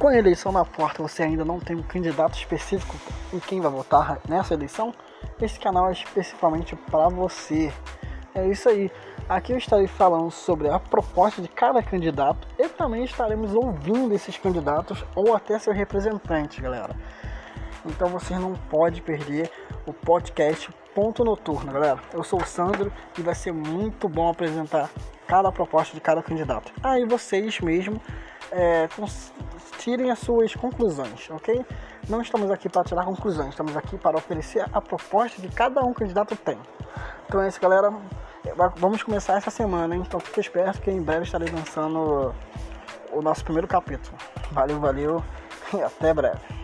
com a eleição na porta você ainda não tem um candidato específico em quem vai votar nessa eleição, esse canal é especificamente para você. É isso aí. Aqui eu estarei falando sobre a proposta de cada candidato e também estaremos ouvindo esses candidatos ou até seus representantes, galera. Então você não pode perder o podcast Ponto Noturno, galera. Eu sou o Sandro e vai ser muito bom apresentar cada proposta de cada candidato. Aí ah, vocês mesmo é, tirem as suas conclusões, ok? Não estamos aqui para tirar conclusões, estamos aqui para oferecer a proposta que cada um candidato tem. Então é isso, galera. Vamos começar essa semana, hein? Então fique esperto que em breve estarei lançando o nosso primeiro capítulo. Valeu, valeu e até breve.